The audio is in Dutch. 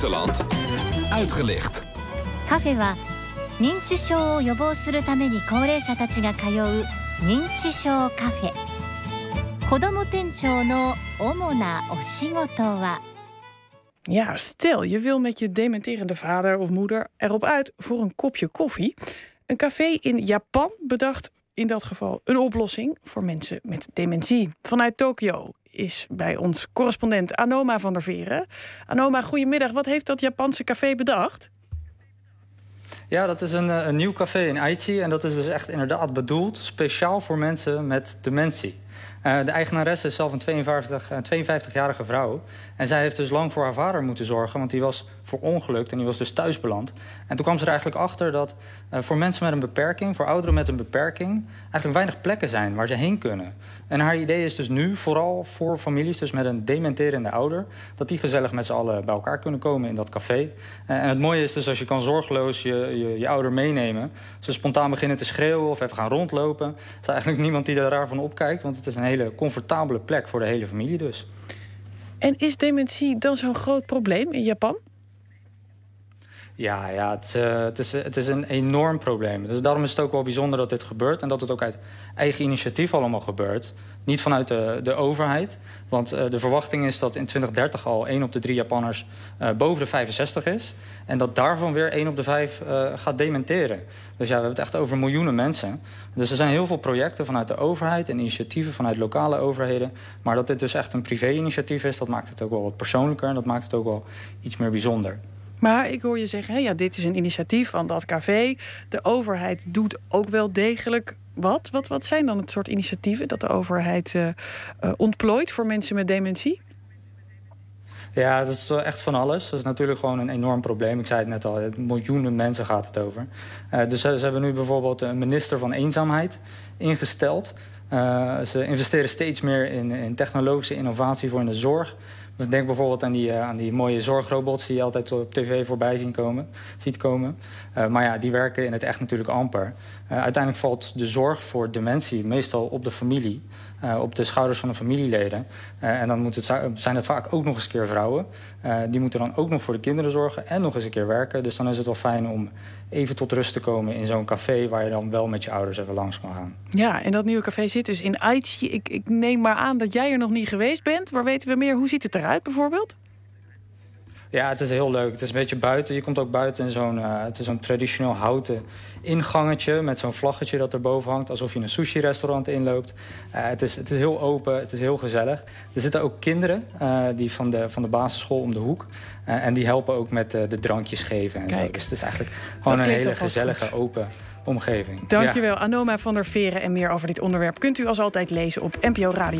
buitenland. Uitgelicht. カフェは認知症を予防するために高齢者たちが通う認知症カフェ子ども店長の主なお仕事は Ja, stel je wil met je dementerende vader of moeder erop uit voor een kopje koffie. Een café in Japan bedacht in dat geval een oplossing voor mensen met dementie. Vanuit Tokio is bij ons correspondent Anoma van der Veren. Anoma, goedemiddag. Wat heeft dat Japanse café bedacht? Ja, dat is een, eh, een nieuw café in Aichi. En dat is dus echt inderdaad bedoeld speciaal voor mensen met dementie. Uh, de eigenaresse is zelf een 52, 52-jarige vrouw. En zij heeft dus lang voor haar vader moeten zorgen, want die was verongelukt en die was dus thuis beland. En toen kwam ze er eigenlijk achter dat uh, voor mensen met een beperking, voor ouderen met een beperking, eigenlijk weinig plekken zijn waar ze heen kunnen. En haar idee is dus nu, vooral voor families dus met een dementerende ouder, dat die gezellig met z'n allen bij elkaar kunnen komen in dat café. En het mooie is dus als je kan zorgeloos je, je, je ouder meenemen, ze spontaan beginnen te schreeuwen of even gaan rondlopen, is er eigenlijk niemand die er raar van opkijkt, want het is een hele comfortabele plek voor de hele familie dus. En is dementie dan zo'n groot probleem in Japan? Ja, ja het, is, uh, het, is, het is een enorm probleem. Dus daarom is het ook wel bijzonder dat dit gebeurt... en dat het ook uit eigen initiatief allemaal gebeurt. Niet vanuit de, de overheid. Want uh, de verwachting is dat in 2030 al 1 op de 3 Japanners boven de 65 is. En dat daarvan weer 1 op de 5 gaat dementeren. Dus ja, we hebben het echt over miljoenen mensen. Dus er zijn heel veel projecten vanuit de overheid... en initiatieven vanuit lokale overheden. Maar dat dit dus echt een privé-initiatief is... dat maakt het ook wel wat persoonlijker... en dat maakt het ook wel iets meer bijzonder. Maar ik hoor je zeggen, ja, dit is een initiatief van dat café. De overheid doet ook wel degelijk wat. Wat, wat zijn dan het soort initiatieven dat de overheid uh, uh, ontplooit voor mensen met dementie? Ja, dat is echt van alles. Dat is natuurlijk gewoon een enorm probleem. Ik zei het net al, miljoenen mensen gaat het over. Uh, dus ze hebben nu bijvoorbeeld een minister van eenzaamheid ingesteld. Ze investeren steeds meer in, in technologische innovatie voor in de zorg. Denk bijvoorbeeld aan die, uh, aan die mooie zorgrobots die je altijd op tv voorbij zien komen, ziet komen. Uh, maar ja, die werken in het echt natuurlijk amper. Uh, uiteindelijk valt de zorg voor dementie meestal op de familie. op de schouders van de familieleden. en dan moet het, zijn het vaak ook nog eens keer vrouwen. die moeten dan ook nog voor de kinderen zorgen en nog eens een keer werken. Dus dan is het wel fijn om even tot rust te komen in zo'n café... waar je dan wel met je ouders even langs kan gaan. Ja, en dat nieuwe café zit dus in Aichi. Ik, ik neem maar aan dat jij er nog niet geweest bent. Waar weten we meer? Hoe ziet het eruit bijvoorbeeld? Ja, het is heel leuk. Het is een beetje buiten. Je komt ook buiten in zo'n uh, zo'n traditioneel houten ingangetje... met zo'n vlaggetje dat erboven hangt. Alsof je een sushi-restaurant inloopt. Uh, het, is, het is heel open, het is heel gezellig. Er zitten ook kinderen uh, die van, de, van de basisschool om de hoek. en die helpen ook met de drankjes geven. En Kijk, zo. Dus het is eigenlijk gewoon een hele gezellige, goed. open omgeving. Dankjewel, ja. Anoma van der Veren. En meer over dit onderwerp kunt u als altijd lezen op nporadio.nl.